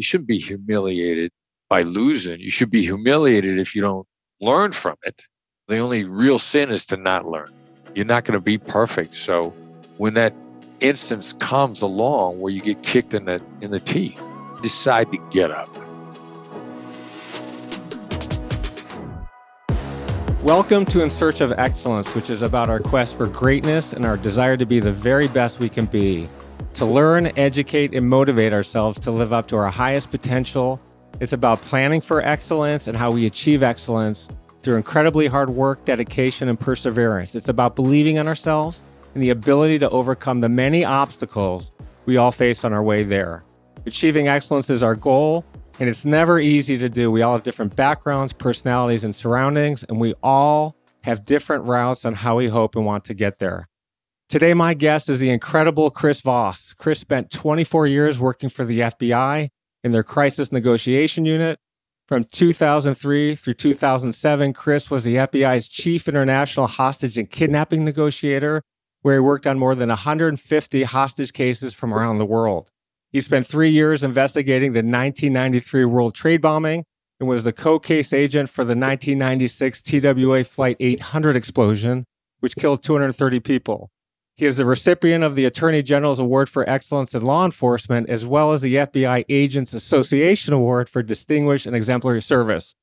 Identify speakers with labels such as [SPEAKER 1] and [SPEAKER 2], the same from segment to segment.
[SPEAKER 1] you shouldn't be humiliated by losing. You should be humiliated if you don't learn from it. The only real sin is to not learn. You're not going to be perfect. So when that instance comes along where you get kicked in the in the teeth, decide to get up.
[SPEAKER 2] Welcome to In Search of Excellence, which is about our quest for greatness and our desire to be the very best we can be, to learn, educate, and motivate ourselves to live up to our highest potential. It's about planning for excellence and how we achieve excellence through incredibly hard work, dedication, and perseverance. It's about believing in ourselves and the ability to overcome the many obstacles we all face on our way there. Achieving excellence is our goal, and it's never easy to do. We all have different backgrounds, personalities, and surroundings, and we all have different routes on how we hope and want to get there. Today, my guest is the incredible Chris Voss. Chris spent 24 years working for the FBI in their crisis negotiation unit. From 2003 through 2007, Chris was the FBI's chief international hostage and kidnapping negotiator, where he worked on more than 150 hostage cases from around the world. He spent three years investigating the 1993 World Trade bombing and was the co case agent for the 1996 TWA Flight 800 explosion, which killed 230 people. He is the recipient of the Attorney General's Award for Excellence in Law Enforcement, as well as the FBI Agents Association Award for Distinguished and Exemplary Service.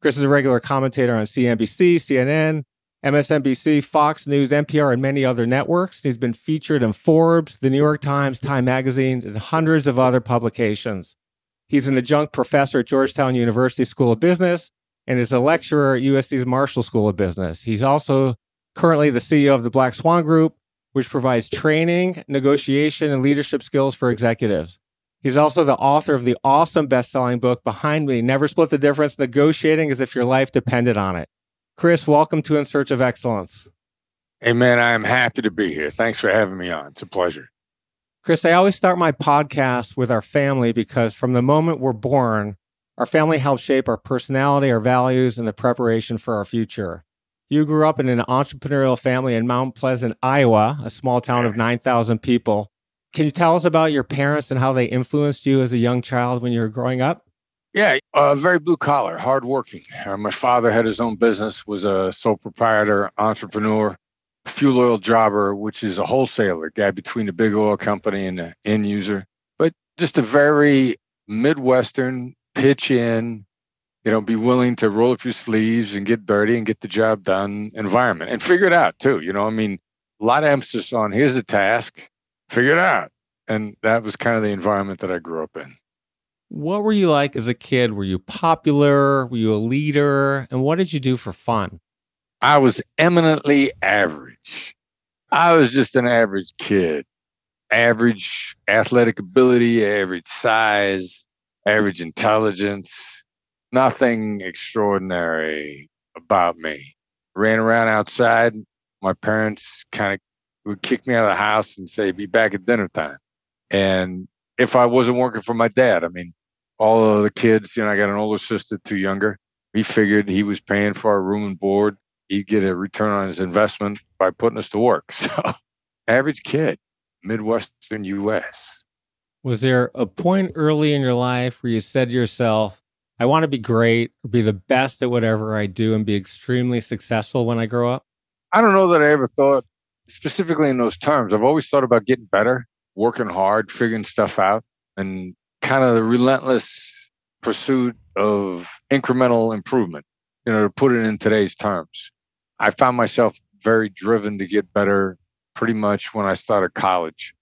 [SPEAKER 2] Chris is a regular commentator on CNBC, CNN, MSNBC, Fox News, NPR, and many other networks. He's been featured in Forbes, the New York Times, Time Magazine, and hundreds of other publications. He's an adjunct professor at Georgetown University School of Business and is a lecturer at USC's Marshall School of Business. He's also currently the CEO of the Black Swan Group, which provides training, negotiation, and leadership skills for executives. He's also the author of the awesome best selling book Behind Me Never Split the Difference Negotiating as if your life depended on it. Chris, welcome to In Search of Excellence.
[SPEAKER 1] Hey, man, I am happy to be here. Thanks for having me on. It's a pleasure.
[SPEAKER 2] Chris, I always start my podcast with our family because from the moment we're born, our family helps shape our personality, our values, and the preparation for our future. You grew up in an entrepreneurial family in Mount Pleasant, Iowa, a small town of 9,000 people. Can you tell us about your parents and how they influenced you as a young child when you were growing up?
[SPEAKER 1] Yeah, uh, very blue collar, hardworking. Uh, my father had his own business, was a sole proprietor, entrepreneur, fuel oil jobber, which is a wholesaler, guy between the big oil company and the end user. But just a very Midwestern pitch in, you know, be willing to roll up your sleeves and get dirty and get the job done environment and figure it out too. You know, I mean, a lot of emphasis on here's a task, figure it out. And that was kind of the environment that I grew up in.
[SPEAKER 2] What were you like as a kid? Were you popular? Were you a leader? And what did you do for fun?
[SPEAKER 1] I was eminently average. I was just an average kid. Average athletic ability, average size, average intelligence. Nothing extraordinary about me. Ran around outside. My parents kind of would kick me out of the house and say, be back at dinner time. And if I wasn't working for my dad, I mean, all of the kids, you know, I got an older sister, two younger. He figured he was paying for our room and board. He'd get a return on his investment by putting us to work. So, average kid, Midwestern US.
[SPEAKER 2] Was there a point early in your life where you said to yourself, I want to be great be the best at whatever I do and be extremely successful when I grow up?
[SPEAKER 1] I don't know that I ever thought specifically in those terms. I've always thought about getting better, working hard, figuring stuff out, and kind of the relentless pursuit of incremental improvement, you know, to put it in today's terms. I found myself very driven to get better pretty much when I started college,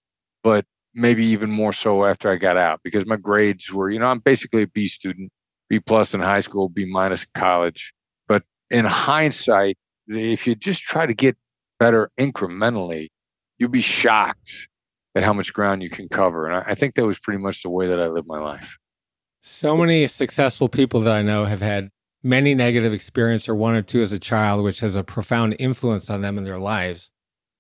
[SPEAKER 1] but maybe even more so after I got out because my grades were, you know, I'm basically a B student, B plus in high school, B minus in college. But in hindsight, if you just try to get better incrementally, you'll be shocked at how much ground you can cover. And I, think that was pretty much the way that I lived my life.
[SPEAKER 2] So many successful people that I know have had many negative experience or one or two as a child, which has a profound influence on them in their lives.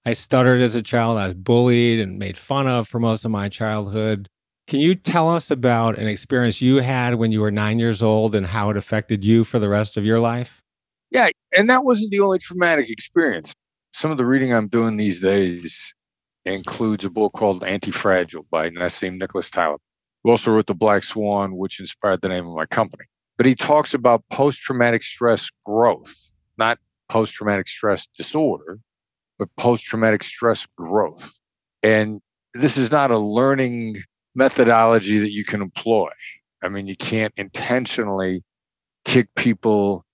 [SPEAKER 2] I stuttered as a child. I was bullied and made fun of for most of my childhood. Can you tell us about an experience you had when you were nine years old and how it affected you for the rest of your life?
[SPEAKER 1] Yeah. And that wasn't the only traumatic experience. Some of the reading I'm doing these days includes a book called Anti-Fragile by Nassim Nicholas Taleb, who also wrote The Black Swan, which inspired the name of my company. But he talks about post traumatic stress growth, not post traumatic stress disorder, but post traumatic stress growth. And this is not a learning methodology that you can employ. I mean, you can't intentionally kick people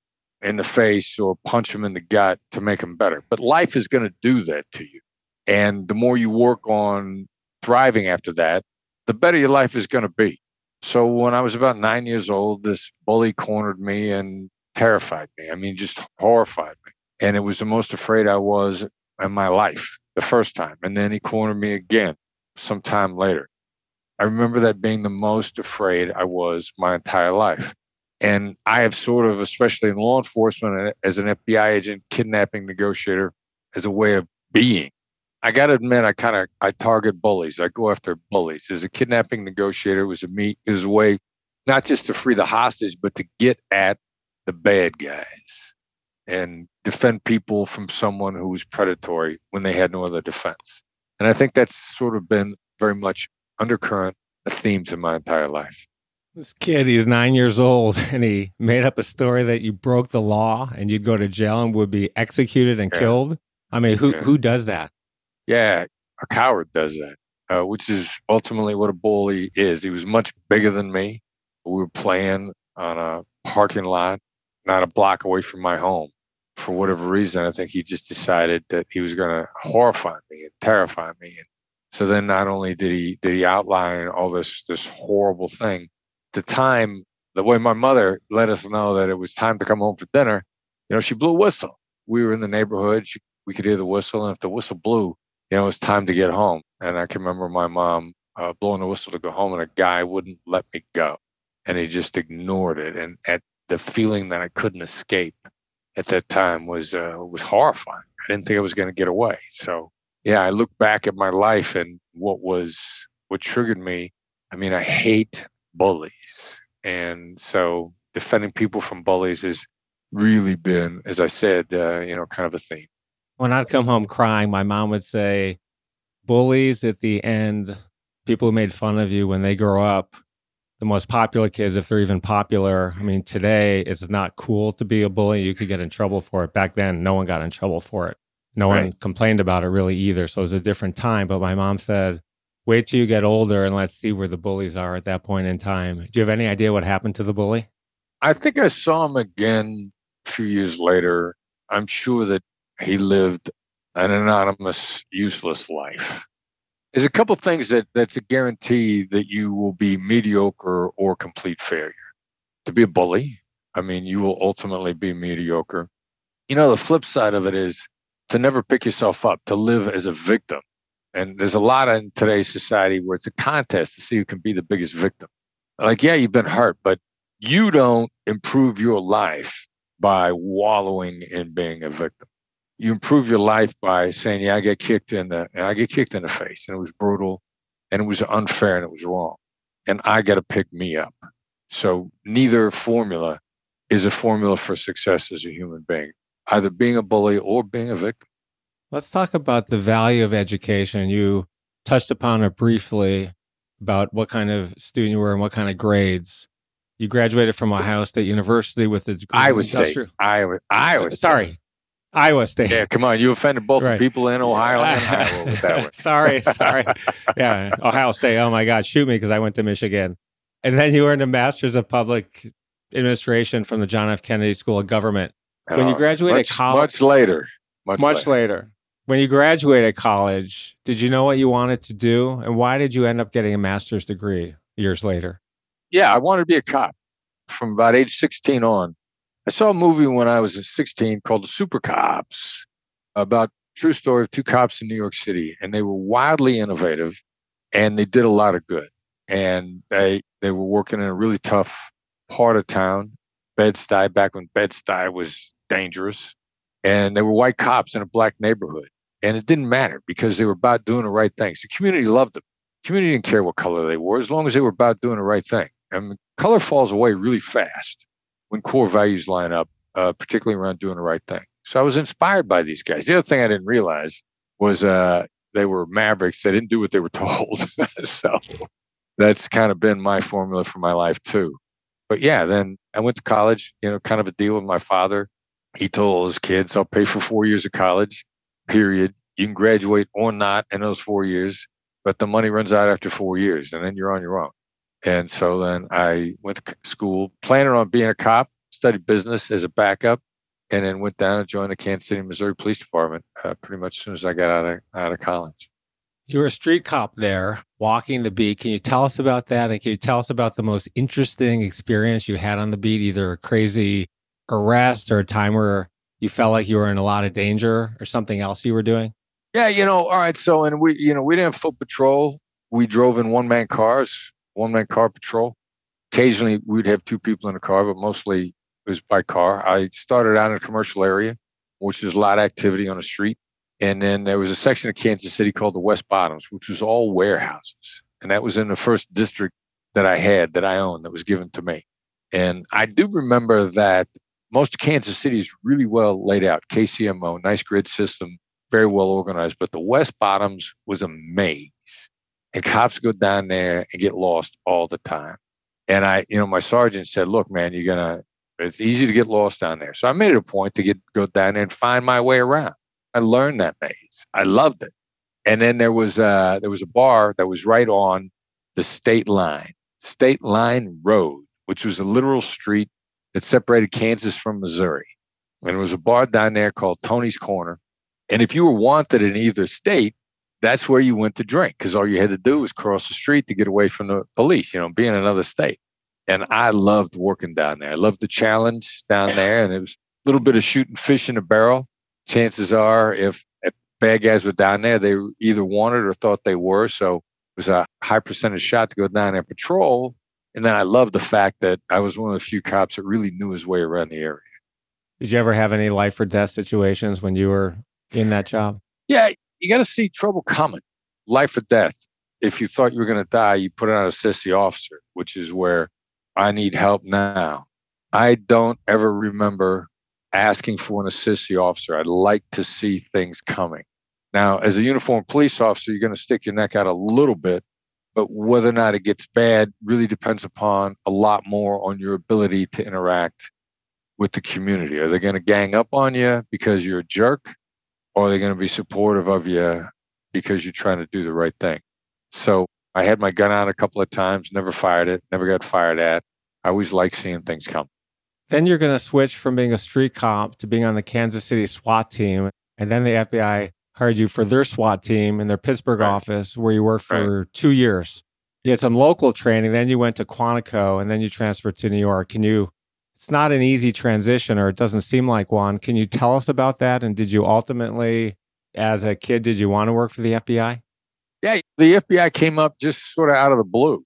[SPEAKER 1] in the face or punch them in the gut to make them better. But life is going to do that to you. And the more you work on thriving after that, the better your life is going to be. So when I was about nine years old, this bully cornered me and terrified me. I mean, just horrified me. And it was the most afraid I was in my life the first time. And then he cornered me again some time later. I remember that being the most afraid I was my entire life. And I have sort of, especially in law enforcement as an FBI agent, kidnapping negotiator, as a way of being. I got to admit, I kind of I target bullies. I go after bullies. As a kidnapping negotiator, it was a meet, it was a way not just to free the hostage, but to get at the bad guys and defend people from someone who was predatory when they had no other defense. And I think that's sort of been very much undercurrent, a theme to my entire life.
[SPEAKER 2] This kid, he's nine years old, and he made up a story that you broke the law and you'd go to jail and would be executed and yeah. killed. I mean, who yeah. who does that?
[SPEAKER 1] Yeah, a coward does that, uh, which is ultimately what a bully is. He was much bigger than me. We were playing on a parking lot, not a block away from my home. For whatever reason, I think he just decided that he was going to horrify me and terrify me. And so then, not only did he did he outline all this this horrible thing, the time, the way my mother let us know that it was time to come home for dinner, you know, she blew a whistle. We were in the neighborhood. She, we could hear the whistle. And if the whistle blew, you know, it was time to get home. And I can remember my mom uh, blowing the whistle to go home, and a guy wouldn't let me go. And he just ignored it. And at the feeling that I couldn't escape at that time was uh, was horrifying. I didn't think I was going to get away. So yeah, I look back at my life and what was what triggered me. I mean, I hate bullies. And so defending people from bullies has really been, as I said, uh, you know, kind of a theme.
[SPEAKER 2] When I'd come home crying, my mom would say, bullies at the end, people who made fun of you when they grow up, the most popular kids, if they're even popular. I mean, today it's not cool to be a bully. You could get in trouble for it. Back then, no one got in trouble for it. No right. one complained about it really either. So it was a different time. But my mom said, wait till you get older and let's see where the bullies are at that point in time. Do you have any idea what happened to the bully?
[SPEAKER 1] I think I saw him again a few years later. I'm sure that he lived an anonymous, useless life. There's a couple things that that's a guarantee that you will be mediocre or complete failure. To be a bully, I mean, you will ultimately be mediocre. You know, the flip side of it is to never pick yourself up, to live as a victim. And there's a lot in today's society where it's a contest to see who can be the biggest victim. Like, yeah, you've been hurt, but you don't improve your life by wallowing in being a victim. You improve your life by saying, "Yeah, I get kicked in the, I get kicked in the face, and it was brutal, and it was unfair, and it was wrong, and I got to pick me up." So neither formula is a formula for success as a human being, either being a bully or being a victim.
[SPEAKER 2] Let's talk about the value of education. You touched upon it briefly about what kind of student you were and what kind of grades. You graduated from Ohio State University with a degree
[SPEAKER 1] Iowa State. Iowa, Iowa.
[SPEAKER 2] State. Sorry, Iowa State.
[SPEAKER 1] Yeah, come on. You offended both right. the people in Ohio and Iowa with that one.
[SPEAKER 2] sorry, sorry. Yeah, Ohio State. Oh my God, shoot me because I went to Michigan. And then you earned a master's of public administration from the John F. Kennedy School of Government. When uh, you graduated
[SPEAKER 1] much,
[SPEAKER 2] college,
[SPEAKER 1] much later,
[SPEAKER 2] much, much later. later when you graduated college, did you know what you wanted to do? And why did you end up getting a master's degree years later?
[SPEAKER 1] Yeah, I wanted to be a cop from about age 16 on. I saw a movie when I was 16 called The Super Cops about true story of two cops in New York City. And they were wildly innovative and they did a lot of good. And they, they were working in a really tough part of town, Bed-Stuy, back when Bed-Stuy was dangerous. And they were white cops in a black neighborhood and it didn't matter because they were about doing the right things. The community loved them. The community didn't care what color they were as long as they were about doing the right thing. And color falls away really fast when core values line up, uh, particularly around doing the right thing. So I was inspired by these guys. The other thing I didn't realize was uh, they were mavericks. They didn't do what they were told. so that's kind of been my formula for my life too. But yeah, then I went to college, you know, kind of a deal with my father. He told all his kids, I'll pay for four years of college, period. You can graduate or not in those four years, but the money runs out after four years and then you're on your own. And so then I went to school, planning on being a cop, studied business as a backup, and then went down and joined the Kansas City, Missouri Police Department uh, pretty much as soon as I got out of out of college.
[SPEAKER 2] You were a street cop there, walking the beat. Can you tell us about that? And can you tell us about the most interesting experience you had on the beat, either a crazy arrest or a time where you felt like you were in a lot of danger or something else you were doing?
[SPEAKER 1] Yeah, you know, all right. So, and we, you know, we didn't have foot patrol. We drove in one man cars, one man car patrol. Occasionally we'd have two people in a car, but mostly it was by car. I started out in a commercial area, which is a lot of activity on the street. And then there was a section of Kansas City called the West Bottoms, which was all warehouses. And that was in the first district that I had that I owned that was given to me. And I do remember that most of Kansas City is really well laid out. KCMO, nice grid system, very well organized. But the West Bottoms was a maze. And cops go down there and get lost all the time. And I, you know, my sergeant said, look, man, you're to, it's easy to get lost down there. So I made it a point to get go down there and find my way around. I learned that maze. I loved it. And then there was uh, there was a bar that was right on the state line, State Line Road, which was a literal street that separated Kansas from Missouri. And there was a bar down there called Tony's Corner. And if you were wanted in either state, that's where you went to drink because all you had to do was cross the street to get away from the police, you know, be in another state. And I loved working down there. I loved the challenge down there. And it was a little bit of shooting fish in a barrel chances are if, if bad guys were down there, they either wanted or thought they were. So it was a high percentage shot to go down there patrol. And then I love the fact that I was one of the few cops that really knew his way around the area.
[SPEAKER 2] Did you ever have any life or death situations when you were in that job?
[SPEAKER 1] Yeah, you got to see trouble coming, life or death. If you thought you were going to die, you put it on a sissy officer, which is where I need help now. I don't ever remember asking for an assisting officer. I'd like to see things coming. Now, as a uniformed police officer, you're going to stick your neck out a little bit, but whether or not it gets bad really depends upon a lot more on your ability to interact with the community. Are they going to gang up on you because you're a jerk, or are they going to be supportive of you because you're trying to do the right thing? So I had my gun out a couple of times, never fired it, never got fired at. I always like seeing things come.
[SPEAKER 2] Then you're going to switch from being a street cop to being on the Kansas City SWAT team. And then the FBI hired you for their SWAT team in their Pittsburgh right. office where you worked for right. two years. You had some local training, then you went to Quantico, and then you transferred to New York. Can you? It's not an easy transition, or it doesn't seem like one. Can you tell us about that? And did you ultimately, as a kid, did you want to work for the FBI?
[SPEAKER 1] Yeah, the FBI came up just sort of out of the blue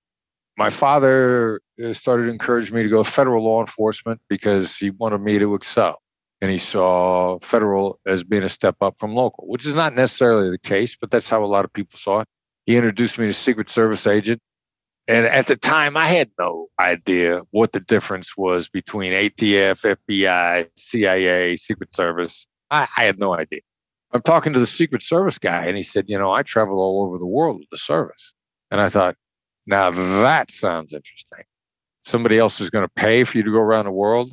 [SPEAKER 1] my father uh, started to encourage me to go federal law enforcement because he wanted me to excel. And he saw federal as being a step up from local, which is not necessarily the case, but that's how a lot of people saw it. He introduced me to Secret Service agent. And at the time, I had no idea what the difference was between ATF, FBI, CIA, Secret Service. I, I had no idea. I'm talking to the Secret Service guy, and he said, You know, I travel all over the world with the service. And I thought, now that sounds interesting. Somebody else is going to pay for you to go around the world.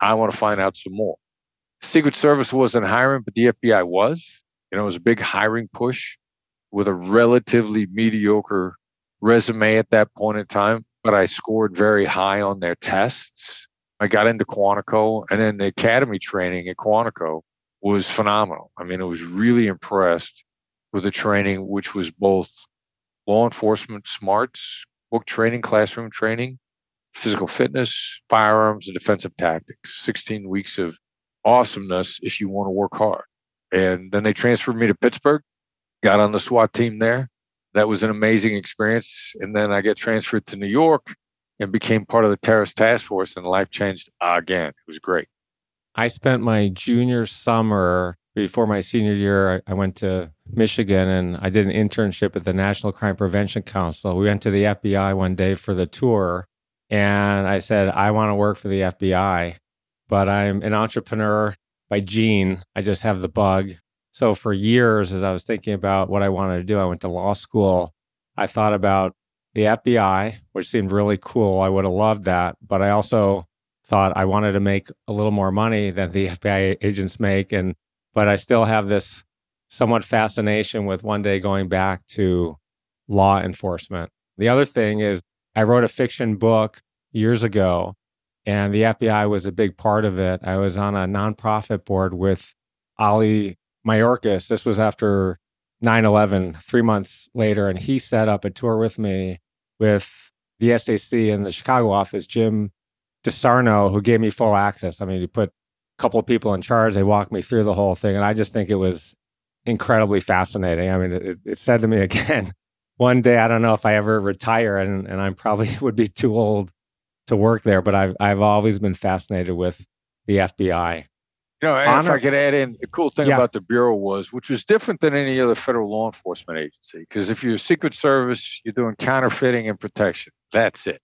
[SPEAKER 1] I want to find out some more. Secret Service wasn't hiring, but the FBI was. You know, it was a big hiring push with a relatively mediocre resume at that point in time, but I scored very high on their tests. I got into Quantico, and then the academy training at Quantico was phenomenal. I mean, I was really impressed with the training, which was both law enforcement smarts, book training, classroom training, physical fitness, firearms, and defensive tactics. 16 weeks of awesomeness if you want to work hard. And then they transferred me to Pittsburgh, got on the SWAT team there. That was an amazing experience. And then I get transferred to New York and became part of the terrorist task force, and life changed again. It was great.
[SPEAKER 2] I spent my junior summer before my senior year. I went to Michigan and I did an internship at the National Crime Prevention Council. We went to the FBI one day for the tour and I said, I want to work for the FBI, but I'm an entrepreneur by gene. I just have the bug. So for years, as I was thinking about what I wanted to do, I went to law school. I thought about the FBI, which seemed really cool. I would have loved that. But I also thought I wanted to make a little more money than the FBI agents make. And, but I still have this somewhat fascination with one day going back to law enforcement. The other thing is, I wrote a fiction book years ago, and the FBI was a big part of it. I was on a nonprofit board with Ali Mayorkas. This was after 9 11, three months later, and he set up a tour with me with the SAC in the Chicago office, Jim DeSarno, who gave me full access. I mean, he put a couple of people in charge, they walked me through the whole thing, and I just think it was incredibly fascinating. I mean, it, it said to me again, one day, I don't know if I ever retire, and, and I probably would be too old to work there, but I've, I've always been fascinated with the FBI.
[SPEAKER 1] You know, and if I could add in, the cool thing yeah. about the Bureau was, which was different than any other federal law enforcement agency, because if you're a Secret Service, you're doing counterfeiting and protection. That's it.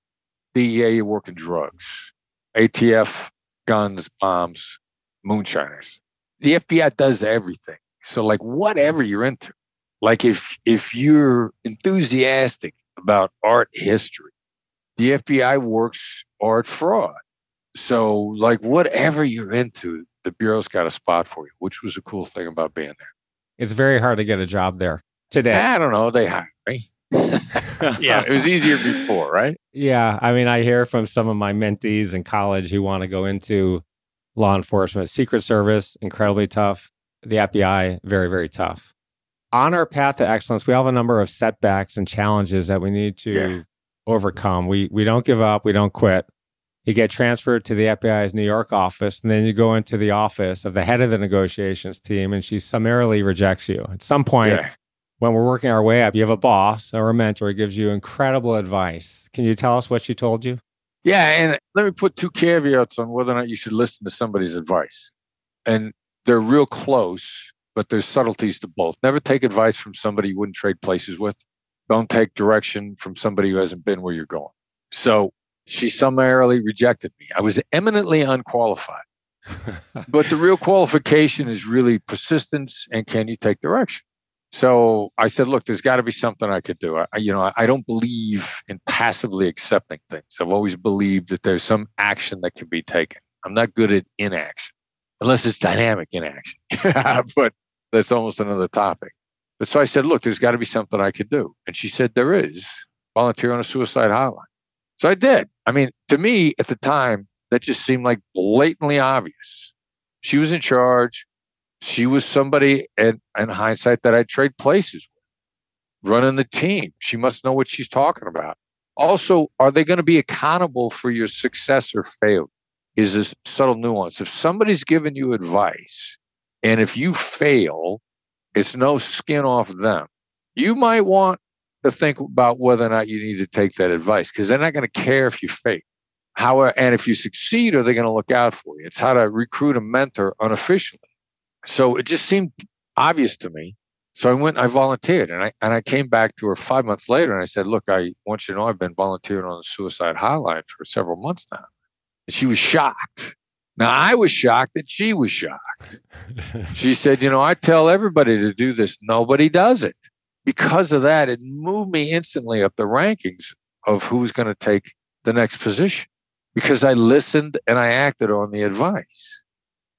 [SPEAKER 1] DEA, you're working drugs. ATF, guns, bombs, moonshiners. The FBI does everything. So, like, whatever you're into, like if if you're enthusiastic about art history, the FBI works art fraud. So, like, whatever you're into, the bureau's got a spot for you, which was a cool thing about being there.
[SPEAKER 2] It's very hard to get a job there today.
[SPEAKER 1] I don't know. They hire me. yeah, it was easier before, right?
[SPEAKER 2] Yeah. I mean, I hear from some of my mentees in college who want to go into law enforcement, Secret Service, incredibly tough. The FBI, very, very tough. On our path to excellence, we have a number of setbacks and challenges that we need to yeah. Overcome. We we don't give up, we don't quit you get transferred to the FBI's New York office, and then you go into the office of the head of the negotiations team, and she summarily rejects you. At some point, yeah. when we're working our way up, you have a boss or a mentor who gives you incredible advice. Can you tell us what she told you?
[SPEAKER 1] Yeah, and let me put two caveats on whether or not you should listen to somebody's advice. And they're real close, but there's subtleties to both. Never take advice from somebody you wouldn't trade places with. Don't take direction from somebody who hasn't been where you're going. So she summarily rejected me. I was eminently unqualified. but the real qualification is really persistence and can you take direction? So I said, look, there's got to be something I could do. I, you know, I don't believe in passively accepting things. I've always believed that there's some action that can be taken. I'm not good at inaction unless it's dynamic inaction. but that's almost another topic. But so I said, look, there's got to be something I could do. And she said, there is. Volunteer on a suicide hotline. So I did. I mean, to me at the time, that just seemed like blatantly obvious. She was in charge. She was somebody, in, in hindsight, that I'd trade places with, running the team. She must know what she's talking about. Also, are they going to be accountable for your success or failure? Is this subtle nuance? If somebody's giving you advice, and if you fail, it's no skin off them. You might want to think about whether or not you need to take that advice because they're not going to care if you fail. How and if you succeed, are they going to look out for you? It's how to recruit a mentor unofficially. So it just seemed obvious to me. So I went, I volunteered, and I and I came back to her five months later, and I said, "Look, I want you to know I've been volunteering on the suicide hotline for several months now." And she was shocked. Now I was shocked that she was shocked. she said, "You know, I tell everybody to do this. Nobody does it." because of that, it moved me instantly up the rankings of who's going to take the next position because I listened and I acted on the advice.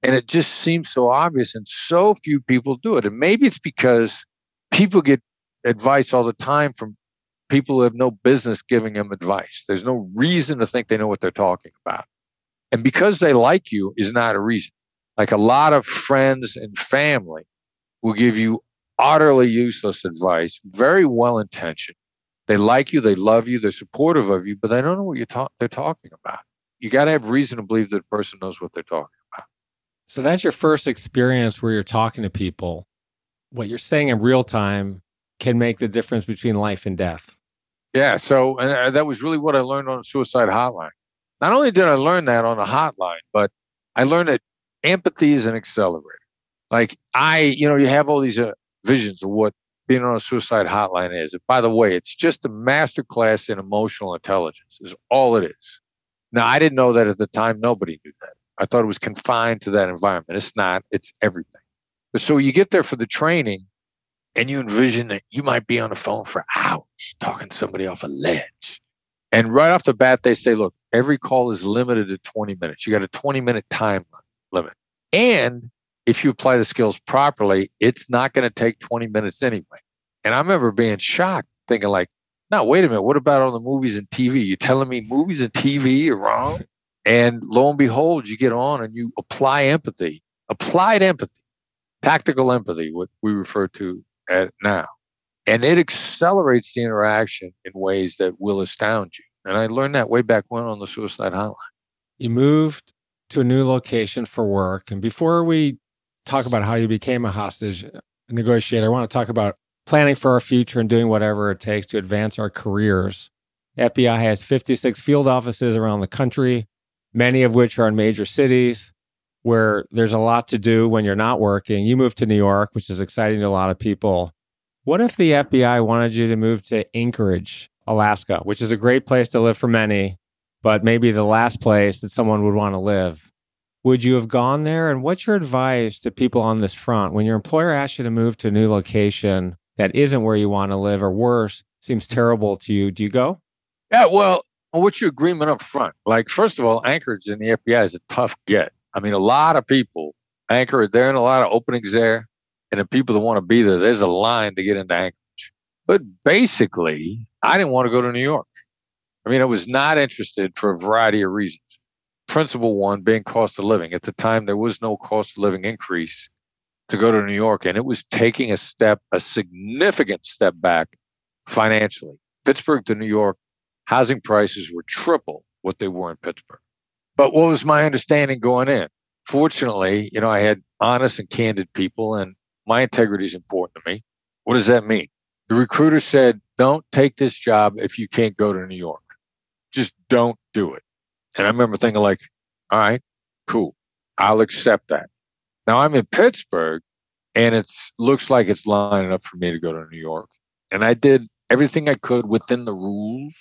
[SPEAKER 1] And it just seems so obvious, and so few people do it. And maybe it's because people get advice all the time from people who have no business giving them advice. There's no reason to think they know what they're talking about. And because they like you is not a reason. Like a lot of friends and family will give you utterly useless advice, very well intentioned. They like you, they love you, they're supportive of you, but they don't know what you're ta- they're talking about. You got to have reason to believe that the person knows what they're talking about.
[SPEAKER 2] So that's your first experience where you're talking to people. What you're saying in real time can make the difference between life and death.
[SPEAKER 1] Yeah. So and uh, that was really what I learned on suicide hotline. Not only did I learn that on a hotline, but I learned that empathy is an accelerator. Like I, you know, you have all these uh, visions of what being on a suicide hotline is. And by the way, it's just a master class in emotional intelligence, is all it is. Now, I didn't know that at the time. Nobody knew that. I thought it was confined to that environment. It's not, it's everything. But So you get there for the training, and you envision that you might be on the phone for hours talking to somebody off a ledge. And right off the bat, they say, look, every call is limited to 20 minutes. You got a 20 minute time limit. And if you apply the skills properly, it's not going to take 20 minutes anyway. And I remember being shocked, thinking like, no, wait a minute. What about on the movies and TV? You're telling me movies and TV are wrong? And lo and behold, you get on and you apply empathy, applied empathy, tactical empathy, what we refer to at now. And it accelerates the interaction in ways that will astound you. And I learned that way back when on the suicide hotline.
[SPEAKER 2] You moved to a new location for work. And before we talk about how you became a hostage negotiator, I want to talk about planning for our future and doing whatever it takes to advance our careers. FBI has 56 field offices around the country, many of which are in major cities where there's a lot to do when you're not working. You moved to New York, which is exciting to a lot of people. What if the FBI wanted you to move to Anchorage, Alaska, which is a great place to live for many, but maybe the last place that someone would want to live? Would you have gone there? And what's your advice to people on this front when your employer asks you to move to a new location that isn't where you want to live or worse, seems terrible to you? Do you go?
[SPEAKER 1] Yeah, well, what's your agreement up front? Like, first of all, Anchorage in the FBI is a tough get. I mean, a lot of people anchor there and a lot of openings there. And the people that want to be there, there's a line to get into Anchorage. But basically, I didn't want to go to New York. I mean, I was not interested for a variety of reasons. Principal one being cost of living. At the time, there was no cost of living increase to go to New York, and it was taking a step, a significant step back financially. Pittsburgh to New York, housing prices were triple what they were in Pittsburgh. But what was my understanding going in? Fortunately, you know, I had honest and candid people, and my integrity is important to me. What does that mean? The recruiter said, don't take this job if you can't go to New York. Just don't do it. And I remember thinking, like, all right, cool. I'll accept that. Now I'm in Pittsburgh and it looks like it's lining up for me to go to New York. And I did everything I could within the rules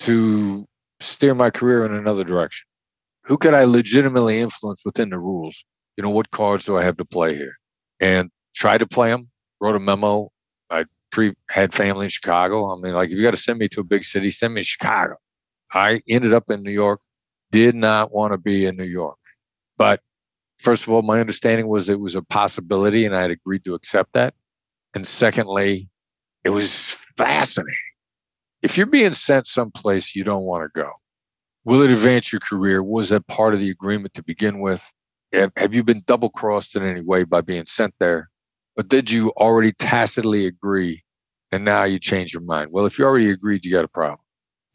[SPEAKER 1] to steer my career in another direction who could I legitimately influence within the rules? You know, what cards do I have to play here? And try to play them. Wrote a memo. I pre had family in Chicago. I mean, like if you got to send me to a big city, send me to Chicago. I ended up in New York. Did not want to be in New York, but first of all, my understanding was it was a possibility, and I had agreed to accept that. And secondly, it was fascinating. If you're being sent someplace you don't want to go, Will it advance your career? Was that part of the agreement to begin with? Have you been double crossed in any way by being sent there? But did you already tacitly agree and now you change your mind? Well, if you already agreed, you got a problem.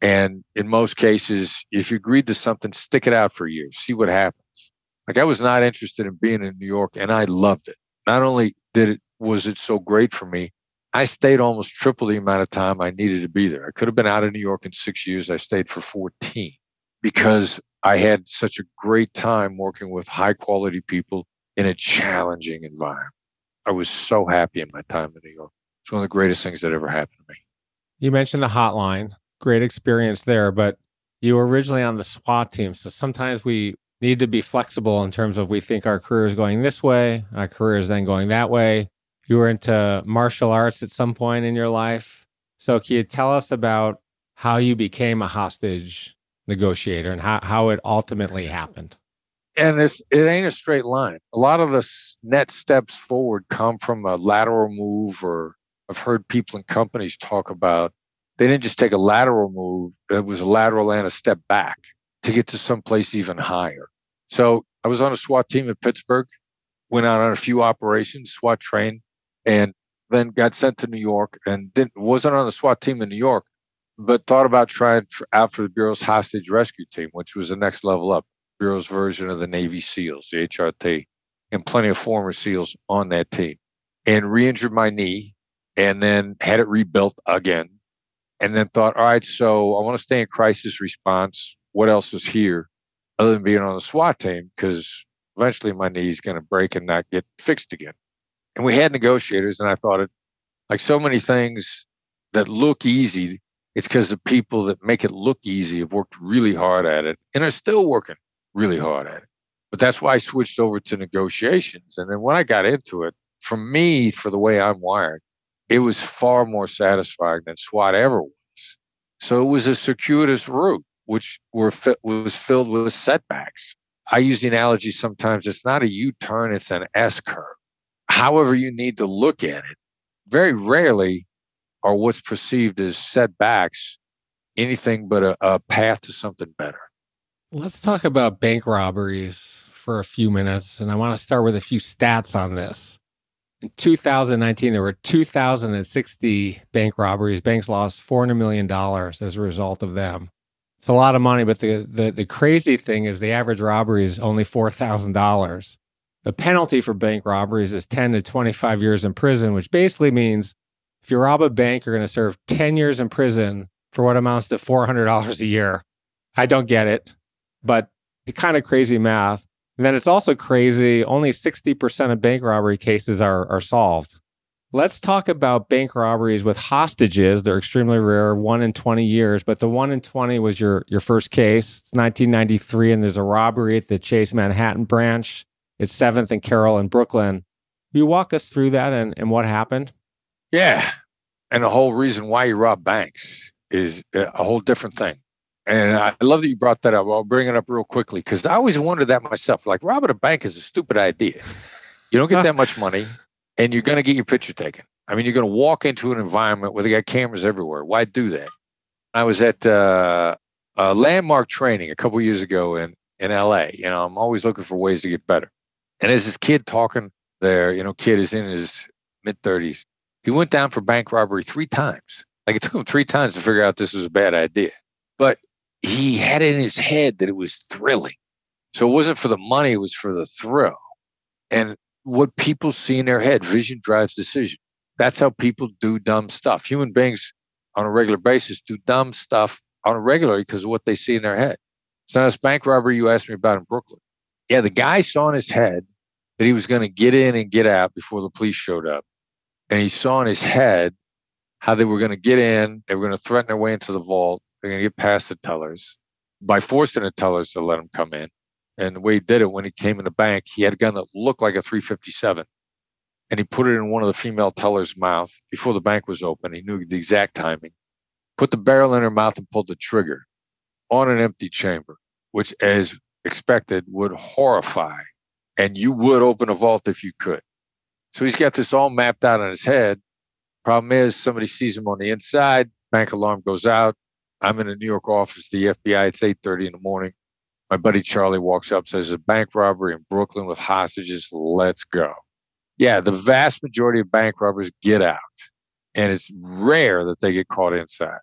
[SPEAKER 1] And in most cases, if you agreed to something, stick it out for years, see what happens. Like I was not interested in being in New York and I loved it. Not only did it was it so great for me, I stayed almost triple the amount of time I needed to be there. I could have been out of New York in six years. I stayed for 14 because I had such a great time working with high quality people in a challenging environment. I was so happy in my time in New York. It's one of the greatest things that ever happened to me.
[SPEAKER 2] You mentioned the hotline, great experience there, but you were originally on the SWAT team. So sometimes we need to be flexible in terms of we think our career is going this way, our career is then going that way. You were into martial arts at some point in your life. So can you tell us about how you became a hostage negotiator and how, how it ultimately happened?
[SPEAKER 1] And it's, it ain't a straight line. A lot of the net steps forward come from a lateral move, or I've heard people and companies talk about they didn't just take a lateral move, it was a lateral and a step back to get to someplace even higher. So I was on a SWAT team in Pittsburgh, went out on a few operations, SWAT trained, and then got sent to New York and didn't wasn't on the SWAT team in New York, but thought about trying for, out for the Bureau's hostage rescue team, which was the next level up. Bureau's version of the Navy SEALs, the HRT, and plenty of former SEALs on that team. And re injured my knee and then had it rebuilt again. And then thought, all right, so I want to stay in crisis response. What else is here other than being on the SWAT team? Because eventually my knee is going to break and not get fixed again. And we had negotiators, and I thought it, like so many things that look easy, it's because the people that make it look easy have worked really hard at it and are still working really hard at it. But that's why I switched over to negotiations. And then when I got into it, for me, for the way I'm wired, it was far more satisfying than SWAT ever was. So it was a circuitous route, which were was filled with setbacks. I use the analogy sometimes it's not a U turn, it's an S curve. However, you need to look at it. Very rarely are what's perceived as setbacks anything but a, a path to something better.
[SPEAKER 2] Let's talk about bank robberies for a few minutes. And I want to start with a few stats on this. In 2019, there were 2,060 bank robberies. Banks lost $400 million as a result of them. It's a lot of money, but the, the, the crazy thing is the average robbery is only $4,000. The penalty for bank robberies is 10 to 25 years in prison, which basically means if you rob a bank, you're going to serve 10 years in prison for what amounts to $400 a year. I don't get it, but kind of crazy math. And then it's also crazy, only 60% of bank robbery cases are, are solved. Let's talk about bank robberies with hostages. They're extremely rare, one in 20 years, but the one in 20 was your, your first case. It's 1993, and there's a robbery at the Chase Manhattan branch. It's 7th and Carroll in Brooklyn. You walk us through that and, and what happened?
[SPEAKER 1] Yeah. And the whole reason why you rob banks is a whole different thing. And I love that you brought that up. I'll bring it up real quickly because I always wondered that myself. Like robbing a bank is a stupid idea. You don't get that much money, and you're going to get your picture taken. I mean, you're going to walk into an environment where they got cameras everywhere. Why do that? I was at uh, a landmark training a couple years ago in in LA. You know, I'm always looking for ways to get better. And there's this kid talking there. You know, kid is in his mid 30s. He went down for bank robbery three times. Like it took him three times to figure out this was a bad idea. But he had in his head that it was thrilling. So it wasn't for the money, it was for the thrill. And what people see in their head, vision drives decision. That's how people do dumb stuff. Human beings on a regular basis do dumb stuff on a regular because of what they see in their head. So this bank robbery you asked me about in Brooklyn. Yeah, the guy saw in his head that he was going to get in and get out before the police showed up. And he saw in his head how they were going to get in, they were going to threaten their way into the vault, they're going to get past the tellers by forcing the tellers to let him come in. And the way he did it, when he came in the bank, he had a gun that looked like a 357. And he put it in one of the female tellers' mouth before the bank was open. He knew the exact timing. Put the barrel in her mouth and pulled the trigger on an empty chamber, which, as expected, would horrify. And you would open a vault if you could. So he's got this all mapped out in his head. Problem is, somebody sees him on the inside. Bank alarm goes out. I'm in a New York office, the FBI. It's 8:30 in the morning. My buddy Charlie walks up, says a bank robbery in Brooklyn with hostages. Let's go. Yeah, the vast majority of bank robbers get out, and it's rare that they get caught inside.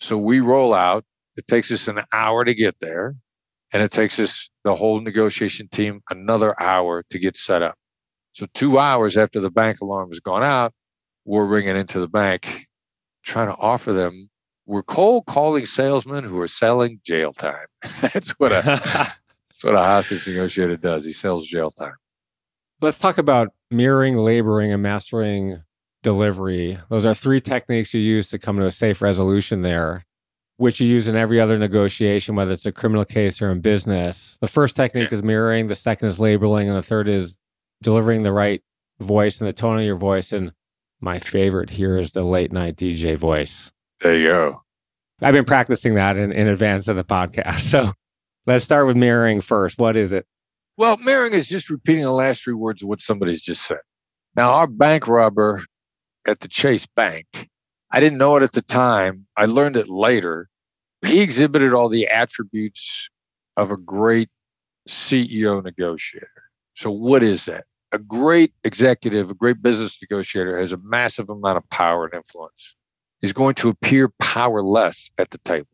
[SPEAKER 1] So we roll out. It takes us an hour to get there, and it takes us the whole negotiation team another hour to get set up. So two hours after the bank alarm has gone out, we're ringing into the bank, trying to offer them we're cold calling salesmen who are selling jail time. that's what a that's what a hostage negotiator does. He sells jail time.
[SPEAKER 2] Let's talk about mirroring, labeling, and mastering delivery. Those are three techniques you use to come to a safe resolution there, which you use in every other negotiation, whether it's a criminal case or in business. The first technique is mirroring, the second is labeling, and the third is delivering the right voice and the tone of your voice. And my favorite here is the late night DJ voice.
[SPEAKER 1] There you go.
[SPEAKER 2] I've been practicing that in, in advance of the podcast. So let's start with mirroring first. What is it?
[SPEAKER 1] Well, mirroring is just repeating the last three words of what somebody's just said. Now, our bank robber at the Chase Bank, I didn't know it at the time. I learned it later. He exhibited all the attributes of a great CEO negotiator. So, what is that? A great executive, a great business negotiator has a massive amount of power and influence is going to appear powerless at the table.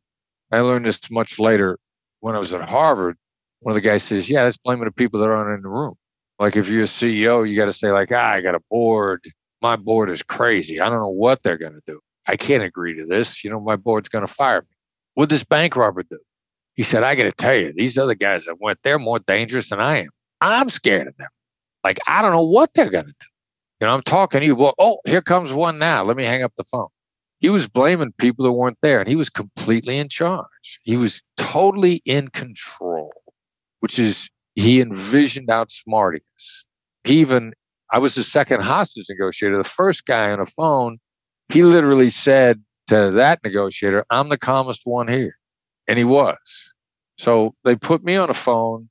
[SPEAKER 1] I learned this much later when I was at Harvard. One of the guys says, Yeah, that's blaming the people that aren't in the room. Like if you're a CEO, you got to say, like, ah, I got a board. My board is crazy. I don't know what they're going to do. I can't agree to this. You know, my board's going to fire me. What this bank robber do? He said, I got to tell you, these other guys that went, they're more dangerous than I am. I'm scared of them. Like, I don't know what they're going to do. You know, I'm talking to you. Well, oh, here comes one now. Let me hang up the phone he was blaming people that weren't there and he was completely in charge. He was totally in control, which is he envisioned outsmarting us. He even I was the second hostage negotiator. The first guy on the phone, he literally said to that negotiator, I'm the calmest one here. And he was. So they put me on a phone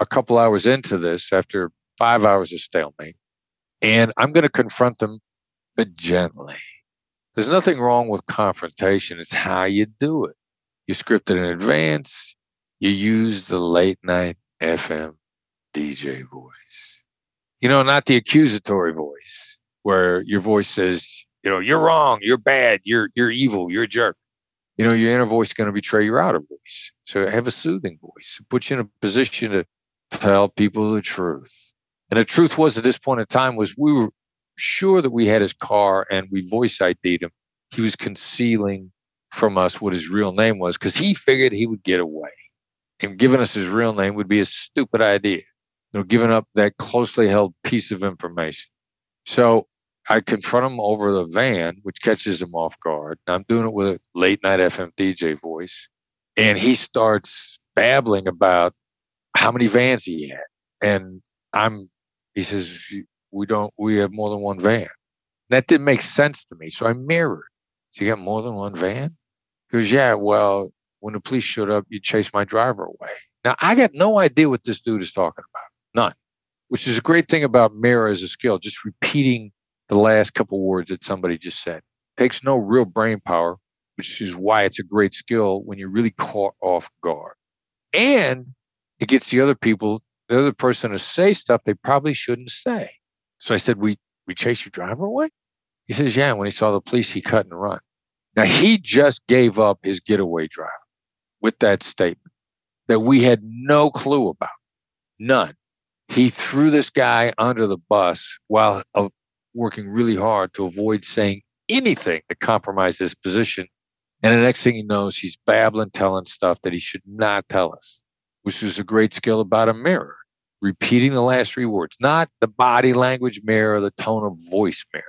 [SPEAKER 1] a couple hours into this after five hours of stalemate. And I'm going to confront them, but gently. There's nothing wrong with confrontation. It's how you do it. You script it in advance. You use the late night FM DJ voice. You know, not the accusatory voice where your voice says, you know, you're wrong, you're bad, you're you're evil, you're a jerk. You know, your inner voice is going to betray your outer voice. So have a soothing voice. It puts you in a position to tell people the truth. And the truth was at this point in time was we were sure that we had his car and we voice ID'd him. He was concealing from us what his real name was because he figured he would get away. And giving us his real name would be a stupid idea. You know, giving up that closely held piece of information. So I confront him over the van, which catches him off guard. I'm doing it with a late night FM DJ voice. And he starts babbling about how many vans he had. And I'm, he says, we don't, we have more than one van. That didn't make sense to me. So I mirrored. So you got more than one van? Goes, yeah, well, when the police showed up, you chased my driver away. Now, I got no idea what this dude is talking about. None. Which is a great thing about mirror as a skill, just repeating the last couple words that somebody just said. Takes no real brain power, which is why it's a great skill when you're really caught off guard. And it gets the other people, the other person to say stuff they probably shouldn't say. So I said, We we chased your driver away? He says, Yeah. When he saw the police, he cut and run. Now he just gave up his getaway driver with that statement that we had no clue about. None. He threw this guy under the bus while uh, working really hard to avoid saying anything to compromise his position. And the next thing he knows, he's babbling, telling stuff that he should not tell us, which is a great skill about a mirror. Repeating the last three words, not the body language mirror, the tone of voice mirror.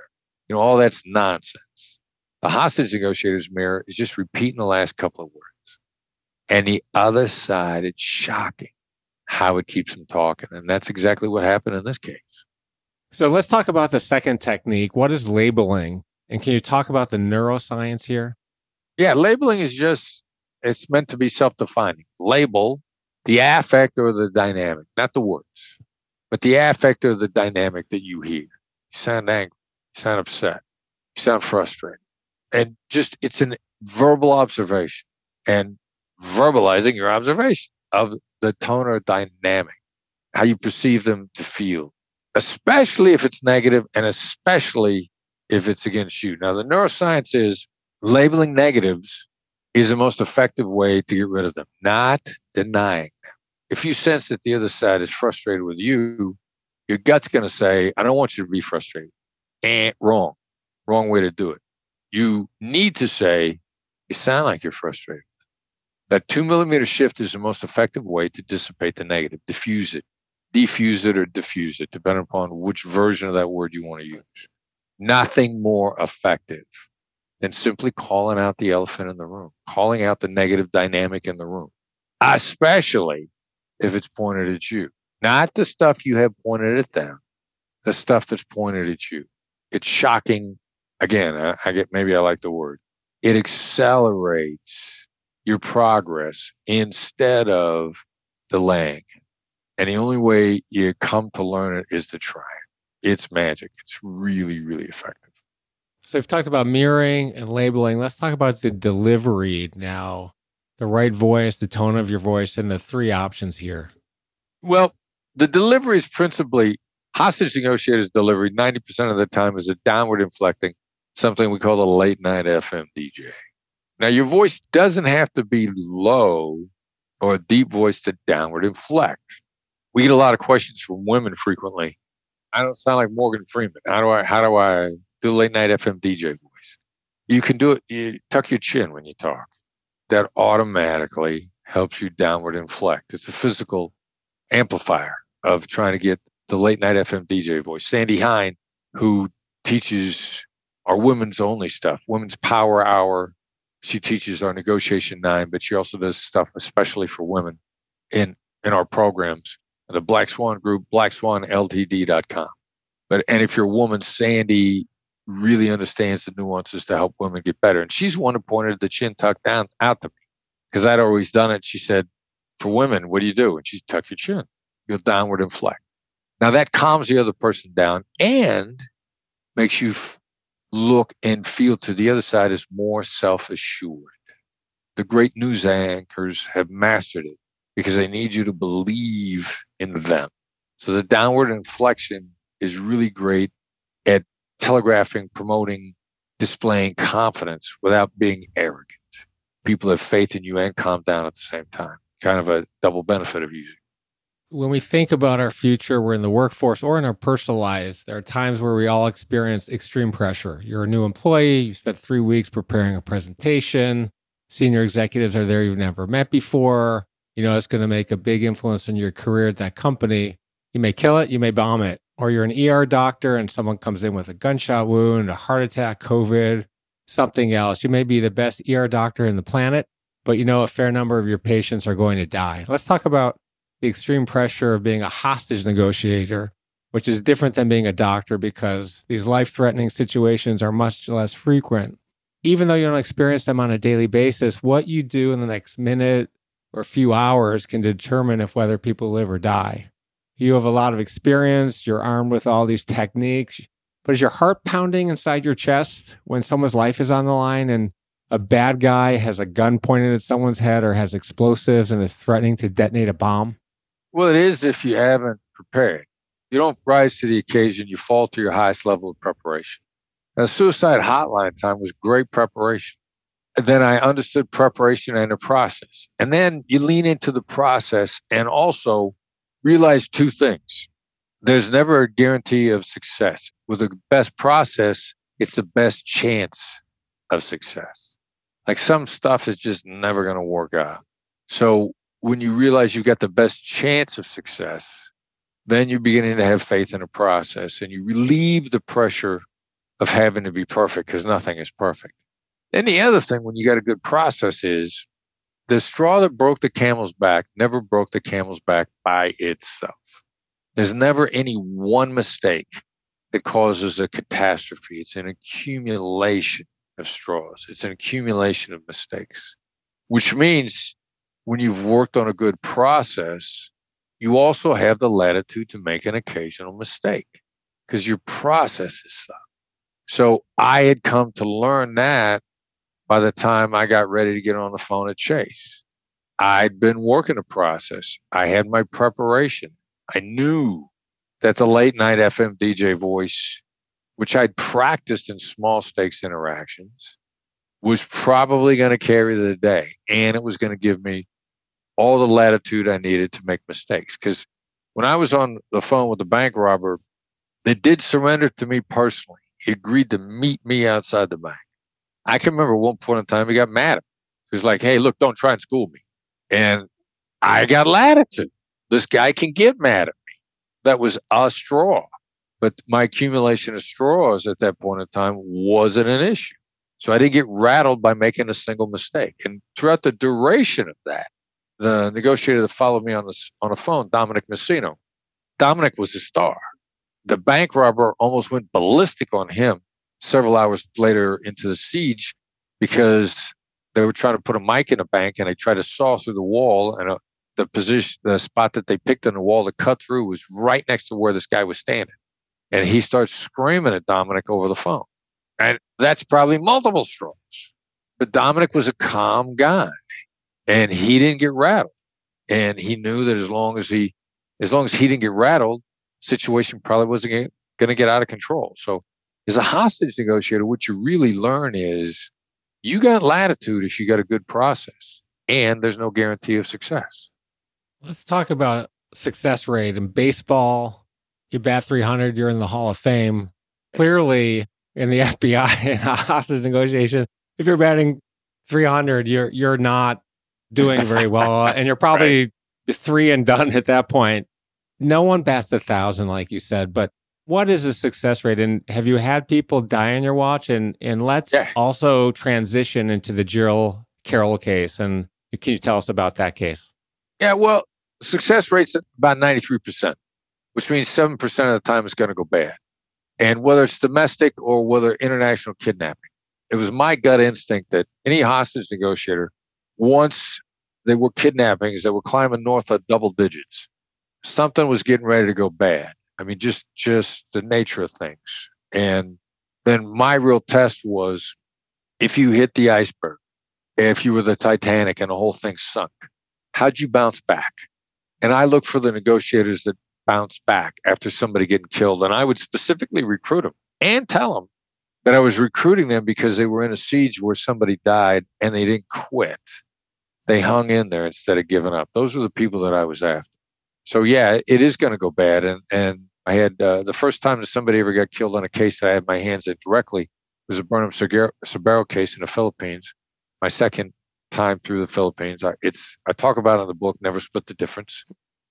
[SPEAKER 1] You know, all that's nonsense. The hostage negotiator's mirror is just repeating the last couple of words. And the other side, it's shocking how it keeps them talking. And that's exactly what happened in this case.
[SPEAKER 2] So let's talk about the second technique. What is labeling? And can you talk about the neuroscience here?
[SPEAKER 1] Yeah, labeling is just, it's meant to be self defining. Label the affect or the dynamic, not the words, but the affect or the dynamic that you hear. You sound angry, you sound upset, you sound frustrated. And just, it's an verbal observation and verbalizing your observation of the tone or dynamic, how you perceive them to feel especially if it's negative and especially if it's against you. Now, the neuroscience is labeling negatives is the most effective way to get rid of them, not denying them. If you sense that the other side is frustrated with you, your gut's going to say, I don't want you to be frustrated. And wrong, wrong way to do it. You need to say, you sound like you're frustrated. That two millimeter shift is the most effective way to dissipate the negative, diffuse it, defuse it or diffuse it, depending upon which version of that word you want to use. Nothing more effective than simply calling out the elephant in the room, calling out the negative dynamic in the room, especially if it's pointed at you. Not the stuff you have pointed at them, the stuff that's pointed at you. It's shocking. Again, I, I get maybe I like the word. It accelerates your progress instead of delaying and the only way you come to learn it is to try it. It's magic. It's really, really effective.
[SPEAKER 2] So we've talked about mirroring and labeling. Let's talk about the delivery now. The right voice, the tone of your voice, and the three options here.
[SPEAKER 1] Well, the delivery is principally hostage negotiators delivery 90% of the time is a downward inflecting, something we call a late night FM DJ. Now, your voice doesn't have to be low or a deep voice to downward inflect we get a lot of questions from women frequently. I don't sound like Morgan Freeman. How do I how do I do late night FM DJ voice? You can do it. You tuck your chin when you talk. That automatically helps you downward inflect. It's a physical amplifier of trying to get the late night FM DJ voice. Sandy Hein, who teaches our women's only stuff, Women's Power Hour. She teaches our negotiation nine, but she also does stuff especially for women in in our programs the Black Swan Group, blackswanltd.com. But and if you're a woman, Sandy, really understands the nuances to help women get better. And she's one who pointed the chin tuck down out to me because I'd always done it. She said, for women, what do you do? And she tuck your chin, you downward inflect. Now that calms the other person down and makes you f- look and feel to the other side as more self assured. The great news anchors have mastered it because they need you to believe in them. So the downward inflection is really great at telegraphing, promoting, displaying confidence without being arrogant. People have faith in you and calm down at the same time. Kind of a double benefit of using.
[SPEAKER 2] When we think about our future, we're in the workforce or in our personal lives. There are times where we all experience extreme pressure. You're a new employee, you spent three weeks preparing a presentation, senior executives are there you've never met before. You know, it's going to make a big influence in your career at that company. You may kill it, you may bomb it or you're an ER doctor and someone comes in with a gunshot wound, a heart attack, COVID, something else. You may be the best ER doctor in the planet, but you know a fair number of your patients are going to die. Let's talk about the extreme pressure of being a hostage negotiator, which is different than being a doctor because these life threatening situations are much less frequent. Even though you don't experience them on a daily basis, what you do in the next minute or few hours can determine if whether people live or die. You have a lot of experience. You're armed with all these techniques. But is your heart pounding inside your chest when someone's life is on the line and a bad guy has a gun pointed at someone's head or has explosives and is threatening to detonate a bomb?
[SPEAKER 1] Well, it is if you haven't prepared. You don't rise to the occasion, you fall to your highest level of preparation. Now, suicide hotline time was great preparation. And then I understood preparation and the process. And then you lean into the process and also realize two things. There's never a guarantee of success. With the best process, it's the best chance of success. Like some stuff is just never going to work out. So when you realize you've got the best chance of success, then you're beginning to have faith in a process and you relieve the pressure of having to be perfect because nothing is perfect. Then the other thing when you got a good process is the straw that broke the camel's back never broke the camel's back by itself. There's never any one mistake that causes a catastrophe. It's an accumulation of straws, it's an accumulation of mistakes, which means when you've worked on a good process, you also have the latitude to make an occasional mistake because your process is such. So I had come to learn that by the time I got ready to get on the phone at Chase. I'd been working a process. I had my preparation. I knew that the late night FM DJ voice, which I'd practiced in small stakes interactions, was probably going to carry the day. And it was going to give me all the latitude I needed to make mistakes. Because when I was on the phone with the bank robber, they did surrender to me personally. He agreed to meet me outside the bank. I can remember one point in time he got mad at me. He was like, hey, look, don't try and school me. And I got latitude. This guy can get mad at me. That was a straw. But my accumulation of straws at that point in time wasn't an issue. So I didn't get rattled by making a single mistake. And throughout the duration of that, the negotiator that followed me on the, on the phone, Dominic Misino, Dominic was a star. The bank robber almost went ballistic on him several hours later into the siege because they were trying to put a mic in a bank and they tried to saw through the wall and a, uh, the position the spot that they picked on the wall to cut through was right next to where this guy was standing. And he starts screaming at dominic over the phone. And that's probably multiple strokes. But dominic was a calm guy and he didn't get rattled. And he knew that as long as he as long as he didn't get rattled situation probably wasn't going to get out of control. So as a hostage negotiator, what you really learn is you got latitude if you got a good process, and there's no guarantee of success.
[SPEAKER 2] Let's talk about success rate in baseball. You bat 300, you're in the Hall of Fame. Clearly, in the FBI in a hostage negotiation, if you're batting 300, you're you're not doing very well, and you're probably right. three and done at that point. No one bats a thousand, like you said, but what is the success rate? And have you had people die on your watch? And and let's yeah. also transition into the Jill Carroll case. And can you tell us about that case?
[SPEAKER 1] Yeah, well, success rate's about 93%, which means 7% of the time it's going to go bad. And whether it's domestic or whether international kidnapping, it was my gut instinct that any hostage negotiator, once there were kidnappings that were climbing north of double digits, something was getting ready to go bad. I mean, just just the nature of things. And then my real test was if you hit the iceberg, if you were the Titanic and the whole thing sunk, how'd you bounce back? And I look for the negotiators that bounce back after somebody getting killed. And I would specifically recruit them and tell them that I was recruiting them because they were in a siege where somebody died and they didn't quit. They hung in there instead of giving up. Those were the people that I was after. So yeah, it is going to go bad. And and I had uh, the first time that somebody ever got killed on a case that I had my hands in directly was a Burnham Sobero case in the Philippines. My second time through the Philippines. I, it's I talk about in the book, Never Split the Difference.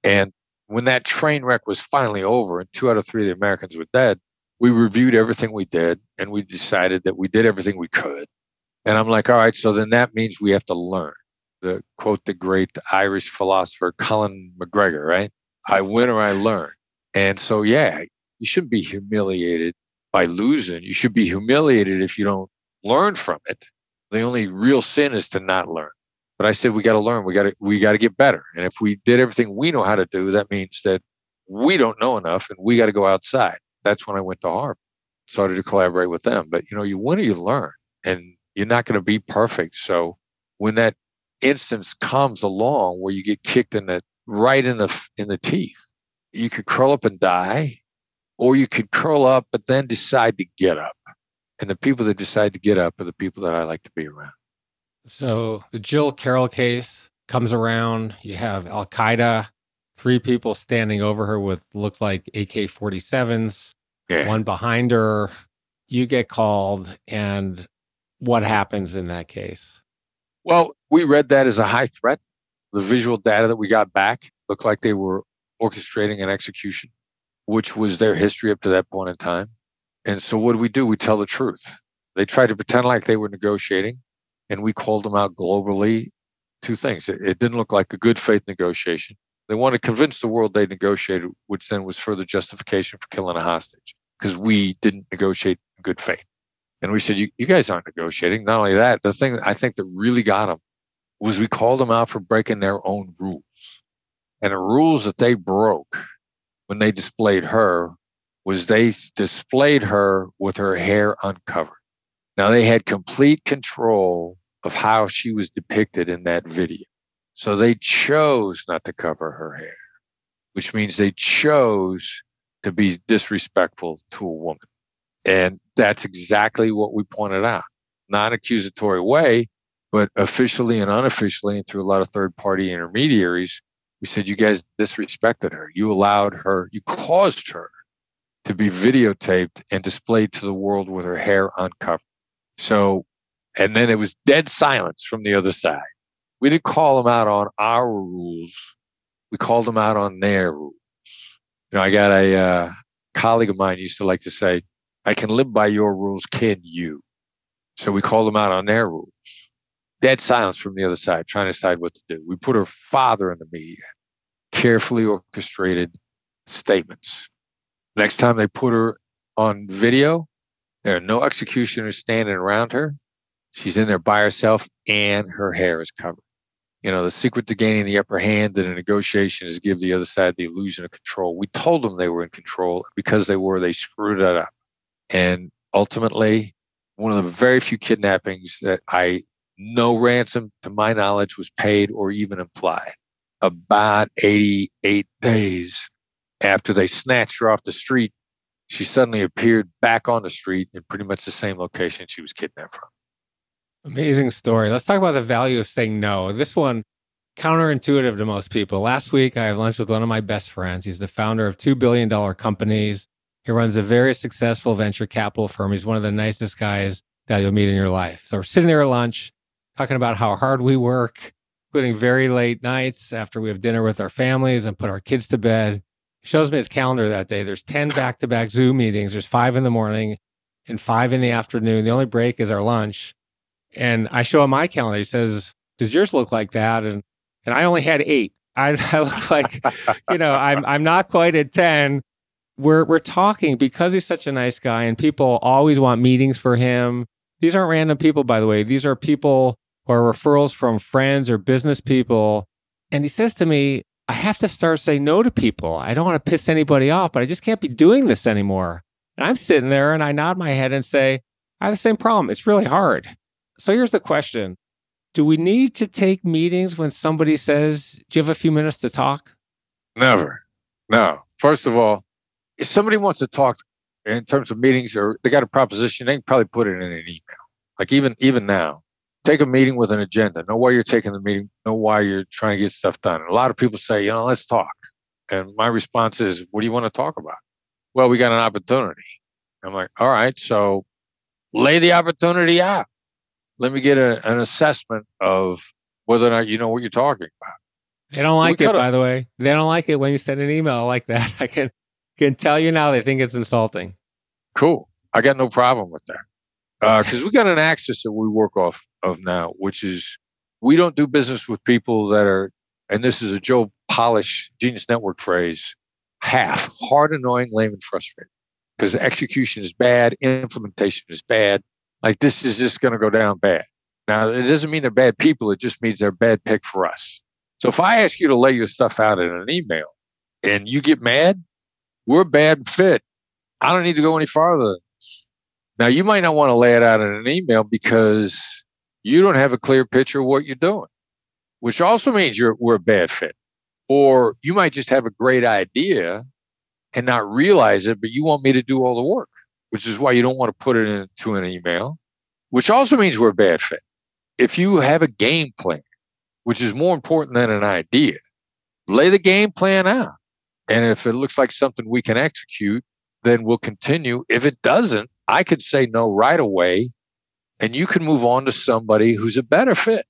[SPEAKER 1] And when that train wreck was finally over and two out of three of the Americans were dead, we reviewed everything we did and we decided that we did everything we could. And I'm like, all right, so then that means we have to learn. The quote the great Irish philosopher Conor McGregor, right? I win or I learn. And so yeah, you shouldn't be humiliated by losing. You should be humiliated if you don't learn from it. The only real sin is to not learn. But I said we got to learn. We got to we got to get better. And if we did everything we know how to do, that means that we don't know enough, and we got to go outside. That's when I went to Harvard, started to collaborate with them. But you know, you win or you learn, and you're not going to be perfect. So when that instance comes along where you get kicked in the right in the in the teeth, you could curl up and die, or you could curl up but then decide to get up. And the people that decide to get up are the people that I like to be around.
[SPEAKER 2] So the Jill Carroll case comes around. You have Al Qaeda, three people standing over her with looks like AK 47s, yeah. one behind her. You get called, and what happens in that case?
[SPEAKER 1] Well, we read that as a high threat. The visual data that we got back looked like they were orchestrating an execution, which was their history up to that point in time. And so, what do we do? We tell the truth. They tried to pretend like they were negotiating and we called them out globally. Two things. It, it didn't look like a good faith negotiation. They wanted to convince the world they negotiated, which then was further justification for killing a hostage because we didn't negotiate in good faith. And we said, you, you guys aren't negotiating. Not only that, the thing I think that really got them was we called them out for breaking their own rules. And the rules that they broke when they displayed her was they displayed her with her hair uncovered. Now they had complete control of how she was depicted in that video. So they chose not to cover her hair, which means they chose to be disrespectful to a woman. And that's exactly what we pointed out. Not accusatory way, but officially and unofficially, and through a lot of third party intermediaries, we said, you guys disrespected her. You allowed her, you caused her to be videotaped and displayed to the world with her hair uncovered. So, and then it was dead silence from the other side. We didn't call them out on our rules. We called them out on their rules. You know, I got a uh, colleague of mine used to like to say, I can live by your rules, can you? So we called them out on their rules. Dead silence from the other side, trying to decide what to do. We put her father in the media, carefully orchestrated statements. Next time they put her on video, there are no executioners standing around her. She's in there by herself and her hair is covered. You know, the secret to gaining the upper hand in a negotiation is give the other side the illusion of control. We told them they were in control because they were, they screwed it up. And ultimately, one of the very few kidnappings that I no ransom, to my knowledge, was paid or even implied. About 88 days after they snatched her off the street she suddenly appeared back on the street in pretty much the same location she was kidnapped from.
[SPEAKER 2] Amazing story. Let's talk about the value of saying no. This one, counterintuitive to most people. Last week, I had lunch with one of my best friends. He's the founder of two billion dollar companies. He runs a very successful venture capital firm. He's one of the nicest guys that you'll meet in your life. So we're sitting there at lunch, talking about how hard we work, including very late nights after we have dinner with our families and put our kids to bed shows me his calendar that day. There's 10 back to back Zoom meetings. There's five in the morning and five in the afternoon. The only break is our lunch. And I show him my calendar. He says, Does yours look like that? And and I only had eight. I, I look like, you know, I'm I'm not quite at 10. We're we're talking because he's such a nice guy and people always want meetings for him. These aren't random people, by the way. These are people or referrals from friends or business people. And he says to me, I have to start saying no to people. I don't want to piss anybody off, but I just can't be doing this anymore. And I'm sitting there and I nod my head and say, I have the same problem. It's really hard. So here's the question Do we need to take meetings when somebody says, Do you have a few minutes to talk?
[SPEAKER 1] Never. No. First of all, if somebody wants to talk in terms of meetings or they got a proposition, they can probably put it in an email. Like even even now, take a meeting with an agenda. Know why you're taking the meeting. Know why you're trying to get stuff done. And a lot of people say, you know, let's talk. And my response is, what do you want to talk about? Well, we got an opportunity. I'm like, all right, so lay the opportunity out. Let me get a, an assessment of whether or not you know what you're talking about.
[SPEAKER 2] They don't like so it, by the way. They don't like it when you send an email like that. I can can tell you now they think it's insulting.
[SPEAKER 1] Cool. I got no problem with that because uh, we got an axis that we work off of now, which is we don't do business with people that are, and this is a Joe Polish Genius Network phrase, half hard, annoying, lame, and frustrating. Because execution is bad, implementation is bad. Like this is just going to go down bad. Now, it doesn't mean they're bad people. It just means they're a bad pick for us. So if I ask you to lay your stuff out in an email and you get mad, we're bad fit. I don't need to go any farther. Now, you might not want to lay it out in an email because you don't have a clear picture of what you're doing, which also means you're we're a bad fit. Or you might just have a great idea and not realize it, but you want me to do all the work, which is why you don't want to put it into an email, which also means we're a bad fit. If you have a game plan, which is more important than an idea, lay the game plan out. And if it looks like something we can execute, then we'll continue. If it doesn't, I could say no right away and you can move on to somebody who's a better fit.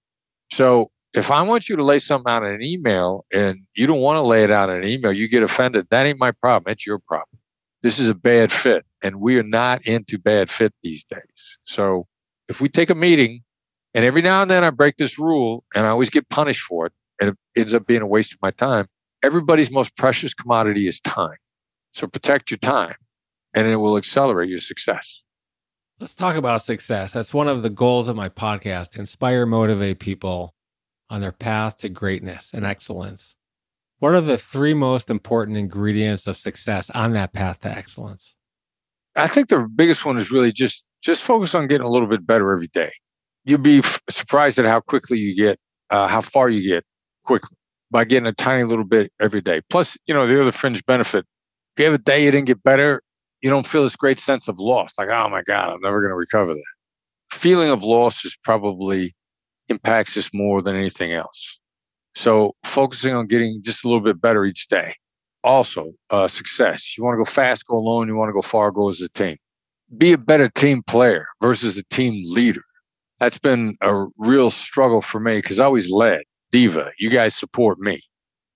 [SPEAKER 1] So if I want you to lay something out in an email and you don't want to lay it out in an email, you get offended. That ain't my problem. It's your problem. This is a bad fit. And we are not into bad fit these days. So if we take a meeting and every now and then I break this rule and I always get punished for it and it ends up being a waste of my time, everybody's most precious commodity is time. So protect your time and it will accelerate your success.
[SPEAKER 2] Let's talk about success. That's one of the goals of my podcast inspire, motivate people on their path to greatness and excellence. What are the three most important ingredients of success on that path to excellence?
[SPEAKER 1] I think the biggest one is really just just focus on getting a little bit better every day. You'll be f- surprised at how quickly you get, uh, how far you get quickly by getting a tiny little bit every day. Plus, you know, the other fringe benefit, if you have a day you didn't get better, you don't feel this great sense of loss, like, oh my God, I'm never going to recover that. Feeling of loss is probably impacts us more than anything else. So focusing on getting just a little bit better each day. Also, uh, success. You want to go fast, go alone. You want to go far, go as a team. Be a better team player versus a team leader. That's been a real struggle for me because I always led. Diva, you guys support me.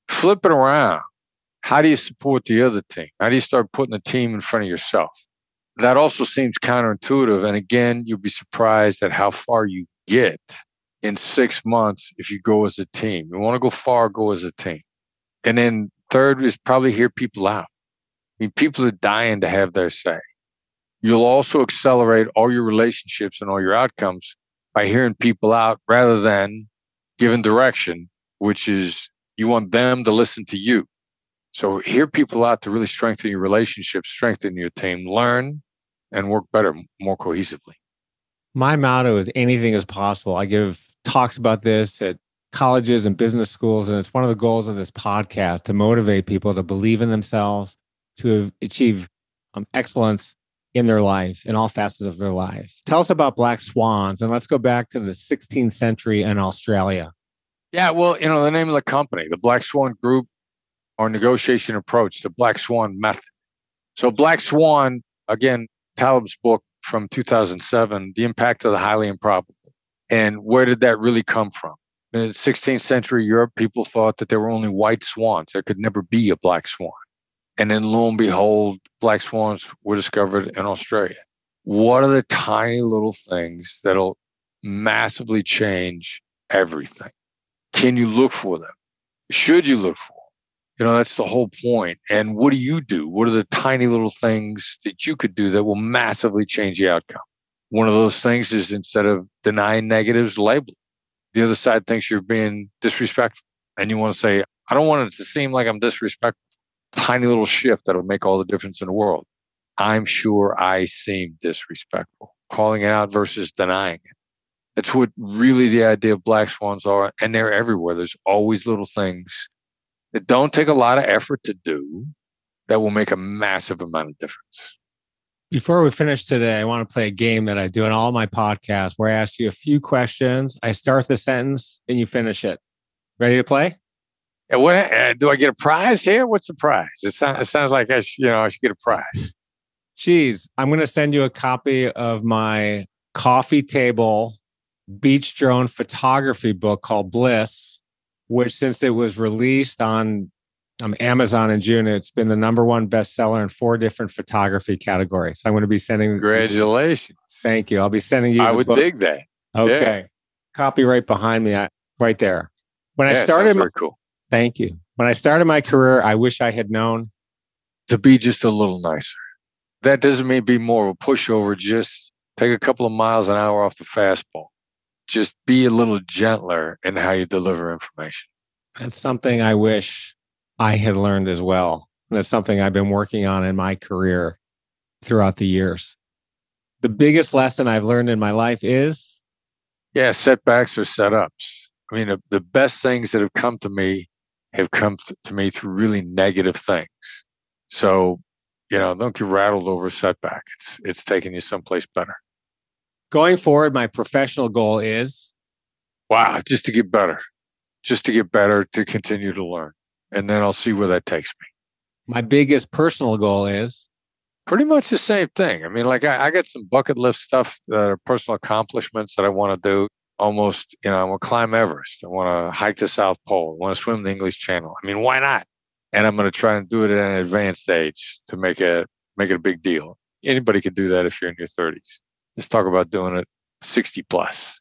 [SPEAKER 1] Flip it around how do you support the other team? How do you start putting the team in front of yourself? That also seems counterintuitive. And again, you'll be surprised at how far you get in six months if you go as a team. You want to go far, go as a team. And then third is probably hear people out. I mean, people are dying to have their say. You'll also accelerate all your relationships and all your outcomes by hearing people out rather than giving direction, which is you want them to listen to you. So hear people out to really strengthen your relationships, strengthen your team, learn and work better, more cohesively.
[SPEAKER 2] My motto is anything is possible. I give talks about this at colleges and business schools, and it's one of the goals of this podcast to motivate people to believe in themselves, to achieve um, excellence in their life, in all facets of their life. Tell us about black swans, and let's go back to the 16th century in Australia.
[SPEAKER 1] Yeah, well, you know, the name of the company, the Black Swan Group, our negotiation approach, the Black Swan method. So, Black Swan, again, Taleb's book from 2007, The Impact of the Highly Improbable. And where did that really come from? In 16th century Europe, people thought that there were only white swans. There could never be a black swan. And then lo and behold, black swans were discovered in Australia. What are the tiny little things that'll massively change everything? Can you look for them? Should you look for You know, that's the whole point. And what do you do? What are the tiny little things that you could do that will massively change the outcome? One of those things is instead of denying negatives, label. The other side thinks you're being disrespectful. And you want to say, I don't want it to seem like I'm disrespectful. Tiny little shift that'll make all the difference in the world. I'm sure I seem disrespectful. Calling it out versus denying it. That's what really the idea of black swans are. And they're everywhere. There's always little things that don't take a lot of effort to do that will make a massive amount of difference.
[SPEAKER 2] Before we finish today, I want to play a game that I do in all my podcasts where I ask you a few questions. I start the sentence and you finish it. Ready to play?
[SPEAKER 1] And what uh, do I get a prize here? What's the prize? It, sound, it sounds like I, sh- you know, I should get a prize.
[SPEAKER 2] Geez, I'm going to send you a copy of my coffee table beach drone photography book called Bliss, which since it was released on um, Amazon in June, it's been the number one bestseller in four different photography categories. I'm going to be sending.
[SPEAKER 1] Congratulations!
[SPEAKER 2] Thank you. I'll be sending you.
[SPEAKER 1] I would
[SPEAKER 2] book.
[SPEAKER 1] dig that.
[SPEAKER 2] Okay, yeah. copy right behind me, right there. When
[SPEAKER 1] yeah,
[SPEAKER 2] I started,
[SPEAKER 1] very cool.
[SPEAKER 2] Thank you. When I started my career, I wish I had known
[SPEAKER 1] to be just a little nicer. That doesn't mean be more of a pushover. Just take a couple of miles an hour off the fastball. Just be a little gentler in how you deliver information.
[SPEAKER 2] That's something I wish I had learned as well. And it's something I've been working on in my career throughout the years. The biggest lesson I've learned in my life is
[SPEAKER 1] yeah, setbacks or setups. I mean, the, the best things that have come to me have come to me through really negative things. So, you know, don't get rattled over a setback. It's it's taking you someplace better.
[SPEAKER 2] Going forward, my professional goal is
[SPEAKER 1] wow, just to get better. Just to get better, to continue to learn. And then I'll see where that takes me.
[SPEAKER 2] My biggest personal goal is
[SPEAKER 1] pretty much the same thing. I mean, like I, I got some bucket list stuff that are personal accomplishments that I want to do almost, you know, I want to climb Everest. I want to hike the South Pole. I want to swim the English Channel. I mean, why not? And I'm going to try and do it at an advanced age to make it make it a big deal. Anybody can do that if you're in your 30s. Let's talk about doing it 60 plus.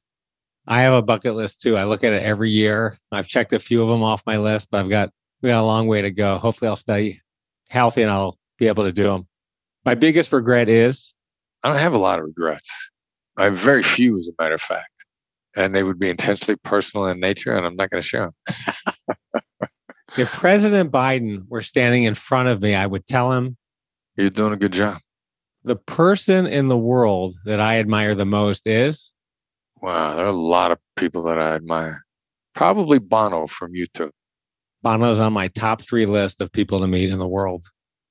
[SPEAKER 2] I have a bucket list too. I look at it every year. I've checked a few of them off my list, but I've got we got a long way to go. Hopefully, I'll stay healthy and I'll be able to do them. My biggest regret is
[SPEAKER 1] I don't have a lot of regrets. I have very few, as a matter of fact and they would be intensely personal in nature, and I'm not going to share them.
[SPEAKER 2] if President Biden were standing in front of me, I would tell him,
[SPEAKER 1] You're doing a good job.
[SPEAKER 2] The person in the world that I admire the most is?
[SPEAKER 1] Wow, there are a lot of people that I admire. Probably Bono from U2.
[SPEAKER 2] Bono's on my top three list of people to meet in the world.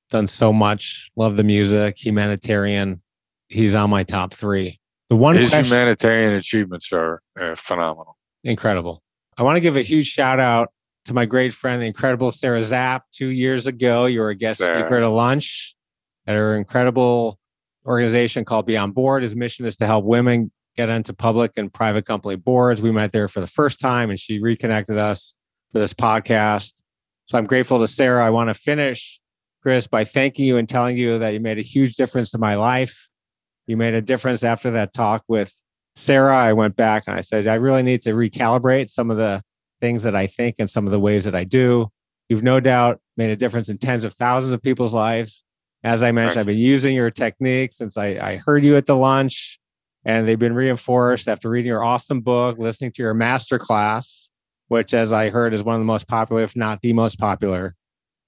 [SPEAKER 2] Done so much, love the music, humanitarian. He's on my top three. The one
[SPEAKER 1] his
[SPEAKER 2] question,
[SPEAKER 1] humanitarian achievements are uh, phenomenal,
[SPEAKER 2] incredible. I want to give a huge shout out to my great friend, the incredible Sarah Zapp. Two years ago, you were a guest Sarah. speaker at a lunch at her incredible organization called Beyond Board. His mission is to help women get into public and private company boards. We met there for the first time, and she reconnected us for this podcast. So I'm grateful to Sarah. I want to finish, Chris, by thanking you and telling you that you made a huge difference in my life you made a difference after that talk with Sarah. I went back and I said, I really need to recalibrate some of the things that I think and some of the ways that I do. You've no doubt made a difference in tens of thousands of people's lives. As I mentioned, I've been using your techniques since I, I heard you at the lunch, and they've been reinforced after reading your awesome book, listening to your master class, which, as I heard, is one of the most popular, if not the most popular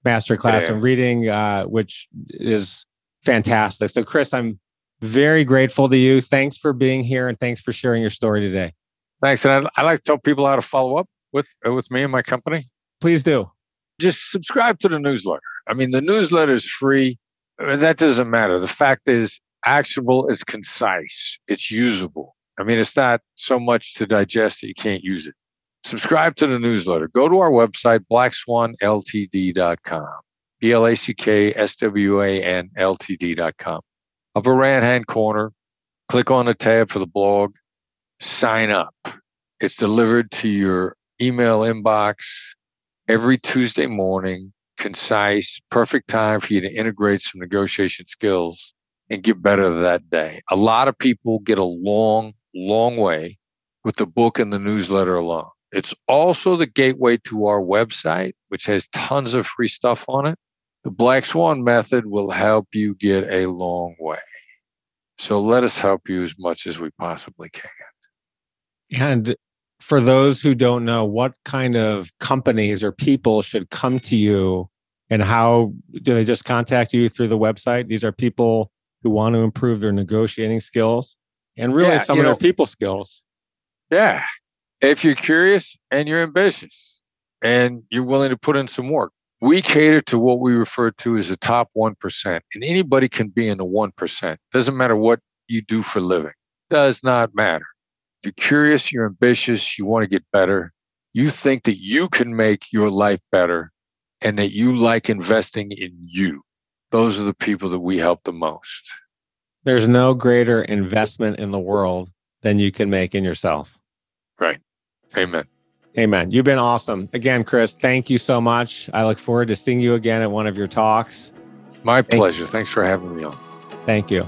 [SPEAKER 2] master class yeah. in reading, uh, which is fantastic. So, Chris, I'm very grateful to you. Thanks for being here and thanks for sharing your story today.
[SPEAKER 1] Thanks. And I'd, I'd like to tell people how to follow up with, uh, with me and my company.
[SPEAKER 2] Please do.
[SPEAKER 1] Just subscribe to the newsletter. I mean, the newsletter is free. Uh, that doesn't matter. The fact is, actionable, is concise, it's usable. I mean, it's not so much to digest that you can't use it. Subscribe to the newsletter. Go to our website, blackswanltd.com, B L A C K S W A N L T D.com upper right hand corner, click on the tab for the blog, sign up. It's delivered to your email inbox every Tuesday morning, concise, perfect time for you to integrate some negotiation skills and get better that day. A lot of people get a long, long way with the book and the newsletter alone. It's also the gateway to our website, which has tons of free stuff on it. The Black Swan method will help you get a long way. So let us help you as much as we possibly can.
[SPEAKER 2] And for those who don't know, what kind of companies or people should come to you and how do they just contact you through the website? These are people who want to improve their negotiating skills and really yeah, some of know, their people skills.
[SPEAKER 1] Yeah. If you're curious and you're ambitious and you're willing to put in some work, we cater to what we refer to as the top 1%. And anybody can be in the 1%. Doesn't matter what you do for living. Does not matter. If you're curious, you're ambitious, you want to get better, you think that you can make your life better and that you like investing in you. Those are the people that we help the most.
[SPEAKER 2] There's no greater investment in the world than you can make in yourself.
[SPEAKER 1] Right. Amen.
[SPEAKER 2] Amen. You've been awesome. Again, Chris, thank you so much. I look forward to seeing you again at one of your talks.
[SPEAKER 1] My pleasure. Thanks for having me on.
[SPEAKER 2] Thank you.